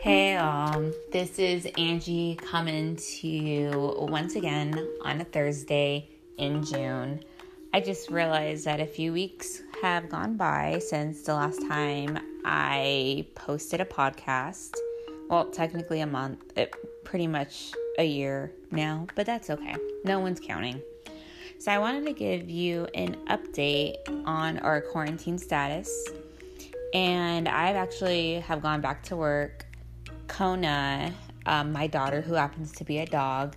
Hey, um, this is Angie coming to you once again on a Thursday in June. I just realized that a few weeks have gone by since the last time I posted a podcast. Well, technically a month, it, pretty much a year now, but that's okay. No one's counting. So I wanted to give you an update on our quarantine status. And I've actually have gone back to work. Kona, um, my daughter, who happens to be a dog,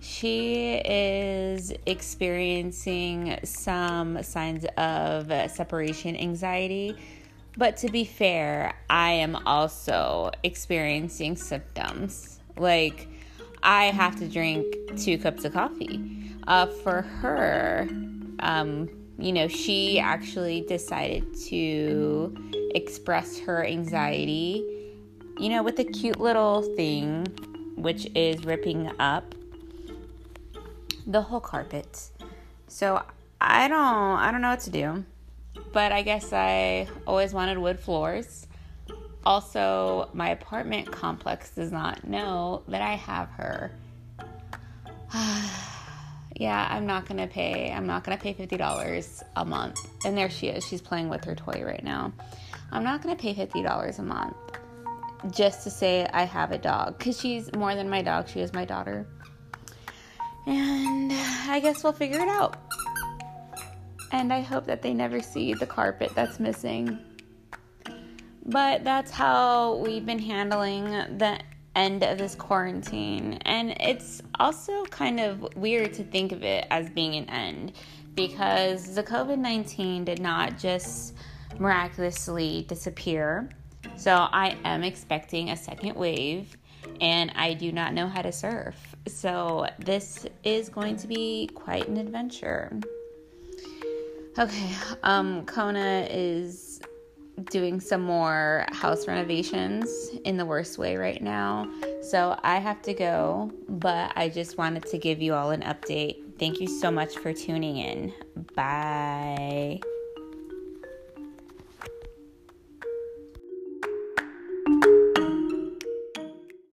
she is experiencing some signs of separation anxiety. But to be fair, I am also experiencing symptoms. Like, I have to drink two cups of coffee. Uh, for her, um, you know, she actually decided to express her anxiety, you know, with a cute little thing, which is ripping up the whole carpet. So I don't, I don't know what to do, but I guess I always wanted wood floors. Also, my apartment complex does not know that I have her. yeah, I'm not gonna pay. I'm not gonna pay fifty dollars a month. And there she is. She's playing with her toy right now. I'm not gonna pay fifty dollars a month just to say I have a dog because she's more than my dog. She is my daughter. And I guess we'll figure it out. And I hope that they never see the carpet that's missing. But that's how we've been handling the end of this quarantine. And it's also kind of weird to think of it as being an end because the COVID 19 did not just miraculously disappear. So I am expecting a second wave and I do not know how to surf. So this is going to be quite an adventure. Okay, um, Kona is doing some more house renovations in the worst way right now. So I have to go, but I just wanted to give you all an update. Thank you so much for tuning in. Bye.